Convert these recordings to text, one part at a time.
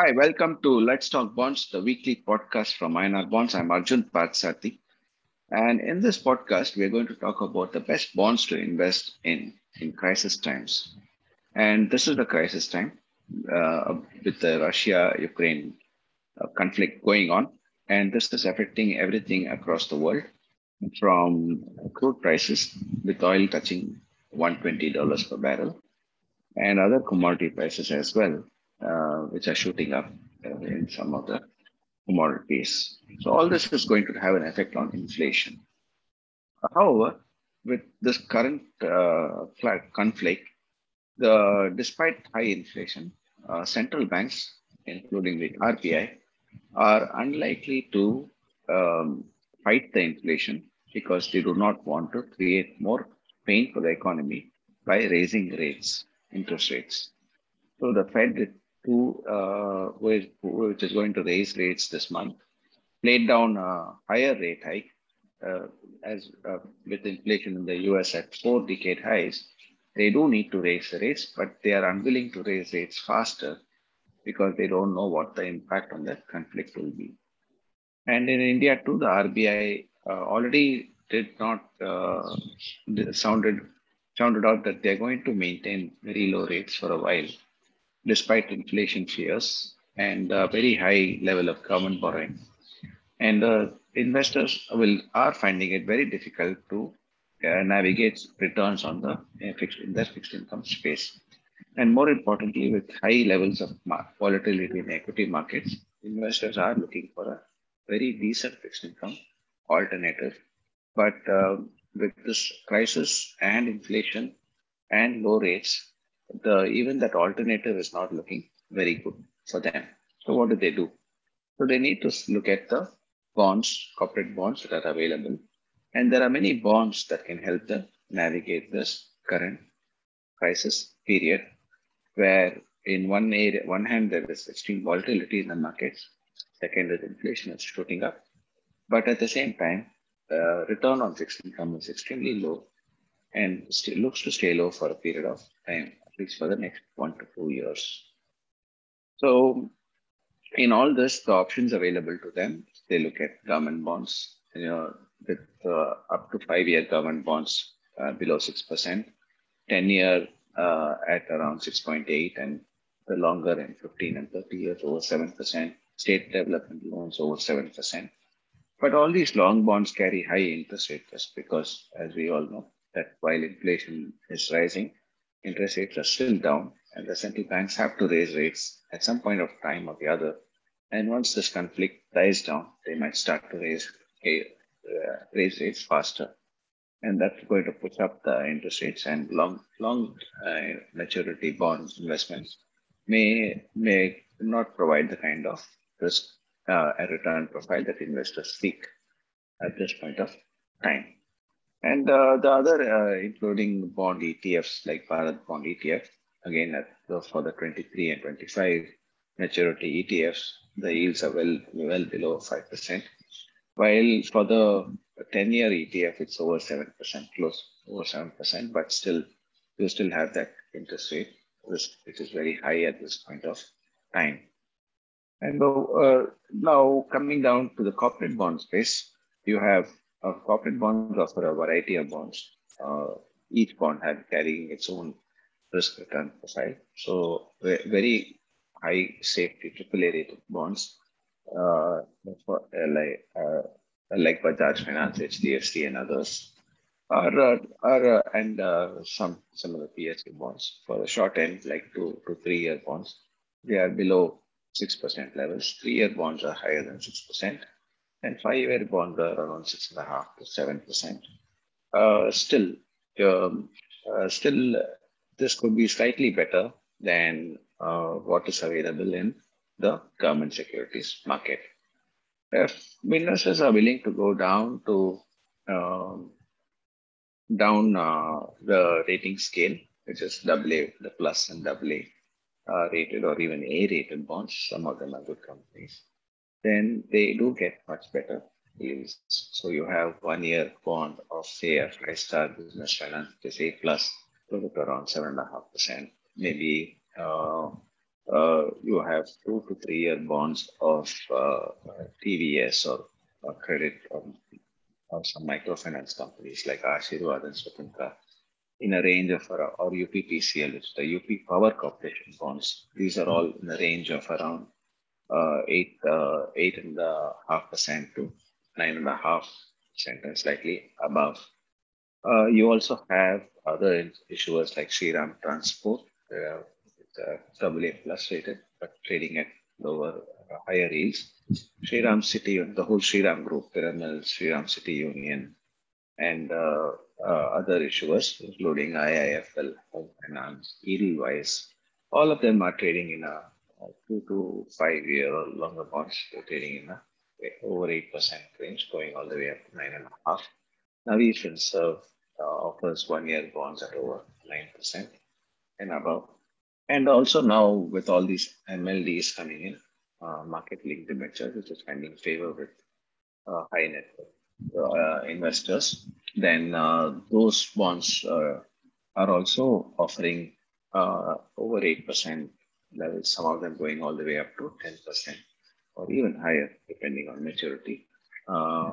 Hi, welcome to Let's Talk Bonds, the weekly podcast from INR Bonds. I'm Arjun Parthasarathy. And in this podcast, we're going to talk about the best bonds to invest in in crisis times. And this is the crisis time uh, with the Russia-Ukraine uh, conflict going on. And this is affecting everything across the world from crude prices with oil touching $120 per barrel and other commodity prices as well which are shooting up uh, in some of the commodities. So all this is going to have an effect on inflation. However, with this current uh, conflict, the despite high inflation, uh, central banks, including the RBI, are unlikely to um, fight the inflation because they do not want to create more pain for the economy by raising rates, interest rates. So the Fed who, uh, which is going to raise rates this month, played down a higher rate hike uh, as uh, with inflation in the US at four decade highs. They do need to raise rates, but they are unwilling to raise rates faster because they don't know what the impact on that conflict will be. And in India too, the RBI uh, already did not uh, sounded sounded out that they're going to maintain very low rates for a while despite inflation fears and a very high level of government borrowing. And uh, investors will are finding it very difficult to uh, navigate returns on the uh, fixed in their fixed income space. And more importantly, with high levels of volatility in equity markets, investors are looking for a very decent fixed income alternative. But uh, with this crisis and inflation and low rates, the even that alternative is not looking very good for them. So what do they do? So they need to look at the bonds, corporate bonds that are available. And there are many bonds that can help them navigate this current crisis period, where in one area, one hand, there is extreme volatility in the markets. Second is inflation is shooting up. But at the same time, uh, return on fixed income is extremely low and looks to stay low for a period of time least for the next one to two years. So in all this, the options available to them, they look at government bonds, you know, with uh, up to five-year government bonds uh, below 6%, 10-year uh, at around 6.8 and the longer in 15 and 30 years over 7%, state development loans over 7%. But all these long bonds carry high interest rates because, as we all know, that while inflation is rising, interest rates are still down and the central banks have to raise rates at some point of time or the other. And once this conflict dies down, they might start to raise, uh, raise rates faster. And that's going to push up the interest rates and long, long uh, maturity bonds investments may, may not provide the kind of risk uh, and return profile that investors seek at this point of time. And uh, the other, uh, including bond ETFs like Bharat Bond ETF, again, for the 23 and 25 maturity ETFs, the yields are well, well below 5%. While for the 10 year ETF, it's over 7%, close over 7%, but still, you still have that interest rate risk, which is very high at this point of time. And uh, now coming down to the corporate bond space, you have uh, corporate bonds offer a variety of bonds. Uh, each bond has carrying its own risk return profile. So very high safety AAA rated bonds uh, for, uh, like uh, like Bajaj Finance, HDFC, and others are are uh, and some some of the PSU bonds for the short end, like two to three year bonds, they are below six percent levels. Three year bonds are higher than six percent and five-year bonds are around six and a half to seven percent. Uh, still, um, uh, still, this could be slightly better than uh, what is available in the government securities market. If investors are willing to go down to um, down uh, the rating scale, which is AA, the plus and AA uh, rated or even A rated bonds, some of them are good companies then they do get much better yields. So you have one year bond of say a five star business A plus, to look around seven and a half percent, maybe uh, uh, you have two to three year bonds of uh, TVS or, or credit or, or, some microfinance companies like Asirvad and Svatantra in a range of or UPPCL, which is the UP Power Corporation bonds. These are all in the range of around uh, eight uh, eight and a half percent to nine and a half percent and slightly above. Uh, you also have other issuers like Shriram Transport, uh, a AA plus rated, but trading at lower, uh, higher yields. Shriram City, the whole Shriram group, Piramal, Shriram City Union, and uh, other issuers, including IIFL, Home Finance, Edelweiss, all of them are trading in a two to five year or longer bonds. Trading in a over 8% range, going all the way up to nine and a half. Navi Finserv uh, offers one year bonds at over 9% and above. And also now with all these MLDs coming in, uh, market linked debentures, which is finding favor with uh, high net uh, investors, then uh, those bonds uh, are also offering over 8% levels, some of them going all the way up to 10% or even higher, depending on maturity. Uh,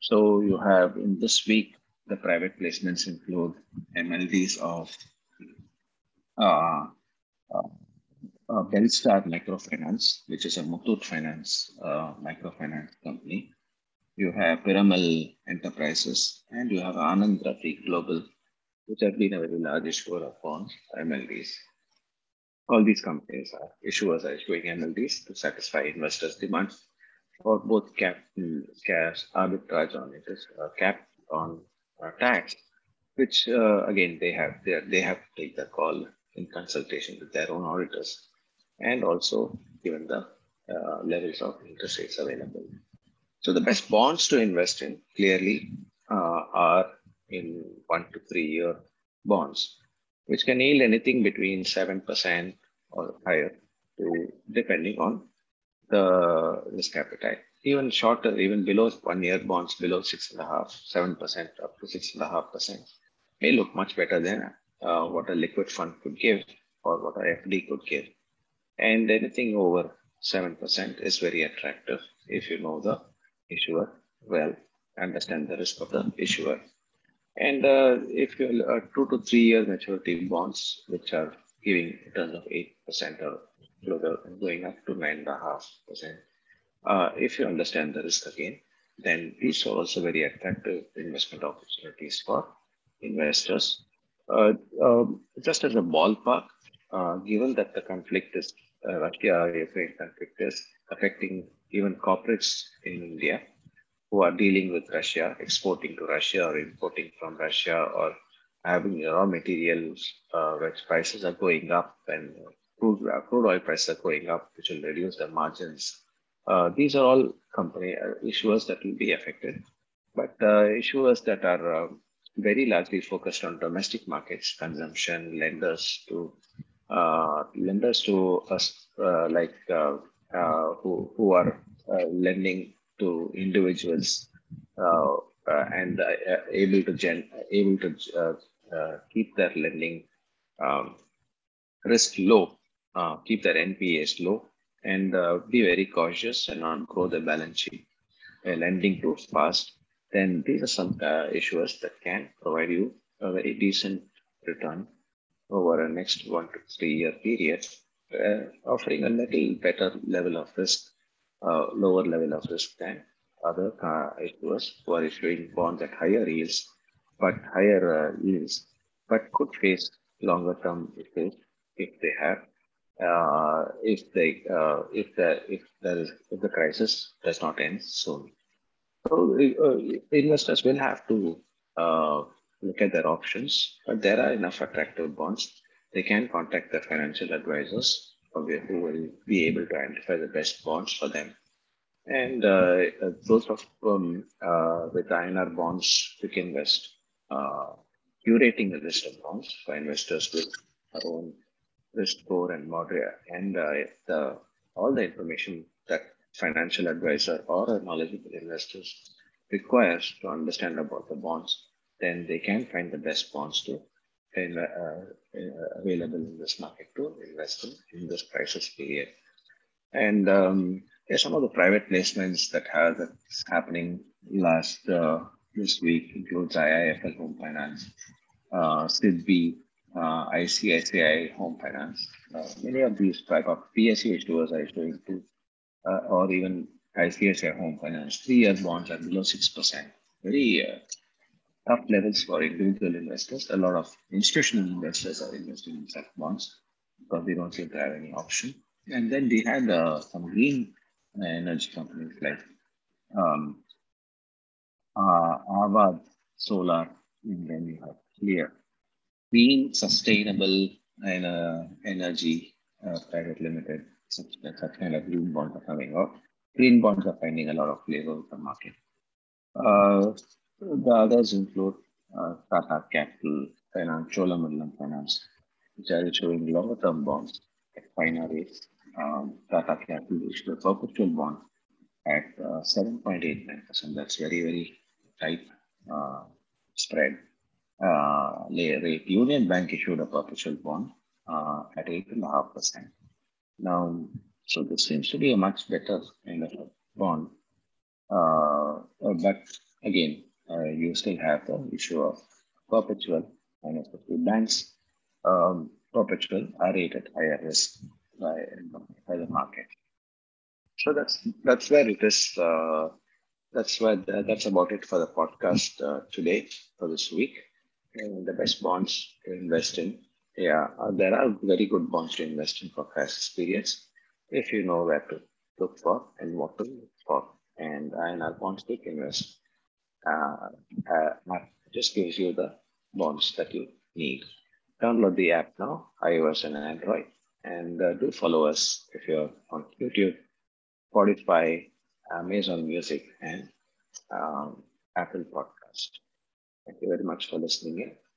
so you have in this week, the private placements include MLDs of uh, uh, uh, Belstar Microfinance, which is a Muthoot Finance uh, microfinance company. You have Piramal Enterprises, and you have Anand Rathi Global, which have been a very large issuer of bonds, MLDs all these companies are issuers are issuing MLDs to satisfy investors' demand for both cap cash arbitrage on is uh, cap on uh, tax, which uh, again they have they, they have to take the call in consultation with their own auditors, and also given the uh, levels of interest rates available. So the best bonds to invest in clearly uh, are in one to three year bonds which can yield anything between 7% or higher, to, depending on the risk appetite. Even shorter, even below one year bonds below six and a half, seven percent up to six and a half percent may look much better than uh, what a liquid fund could give or what a FD could give. And anything over seven percent is very attractive if you know the issuer well, understand the risk of the issuer. And uh, if you uh, two to three years maturity bonds, which are giving returns of 8% or closer going up to 9.5%, uh, if you understand the risk again, then these are also very attractive investment opportunities for investors. Uh, um, just as a ballpark, uh, given that the conflict is uh, Russia-Ukraine conflict is affecting even corporates in India, who are dealing with Russia, exporting to Russia or importing from Russia or having raw materials uh, which prices are going up and crude, uh, crude oil prices are going up, which will reduce the margins. Uh, these are all company uh, issuers that will be affected, but uh, issuers that are uh, very largely focused on domestic markets, consumption, lenders to lenders to us like who who are lending to individuals uh, uh, and uh, able to gen able to keep their lending um, risk low, keep their NPAs low, and be very cautious and not grow the balance sheet lending too fast. Then these are some issuers that can provide you a very decent return over a next one to three year period, uh, offering a little better level of risk uh, lower level of risk than other issuers who are issuing bonds at higher yields, but higher uh, yields, but could face longer term issues if they have, uh, if they, uh, if the if there is if the crisis does not end soon. So uh, investors will have to uh, look at their options, but there are enough attractive bonds. They can contact their financial advisors who will be able to identify the best bonds for them. And uh, uh those of um, uh, with INR bonds, Quick Invest, uh, curating a list of bonds for investors with our own risk score and moderate and uh, the, all the information that financial advisor or a knowledgeable investors requires to understand about the bonds, then they can find the best bonds to in, uh, available in this market to invest in, in this crisis period. And um, some of the private placements that have that's happening last uh, this week includes IIFL Home Finance, uh, SIDBI, uh, ICICI Home Finance. Uh, many of these type of PSU issuers are issuing too, uh, or even ICICI Home Finance. Three-year bonds are below six percent. Very tough levels for individual investors. A lot of institutional investors are investing in such bonds because they don't seem to have any option. And then they had uh, some green energy companies like um, uh, Aavas Solar, and then you have Clear. Green, sustainable and uh, energy uh, private limited, such, such kind of green bonds are coming out. Green bonds are finding a lot of flavor in the market. Uh, the others include uh, Tata Capital Finance, Cholamandalam Finance, which are issuing longer term bonds at finer. Um, Tata Capital issued a perpetual bond at uh, 7.89%. That's very, very tight uh, spread. Uh, rate. Union Bank issued a perpetual bond uh, at 8.5%. Now, so this seems to be a much better kind of bond. Uh, but again, uh, you still have the issue of perpetual, and especially banks, um, perpetual are rated higher risk by, by the market. So that's that's where it is. Uh, that's where that's about it for the podcast uh, today for this week. And the best bonds to invest in. Yeah, uh, there are very good bonds to invest in for crisis periods if you know where to look for and what to look for. And INR bonds quick invest uh, uh, just gives you the bonds that you need. Download the app now, iOS and Android, and uh, do follow us if you're on YouTube, Spotify, Amazon Music, and um, Apple Podcast. Thank you very much for listening in.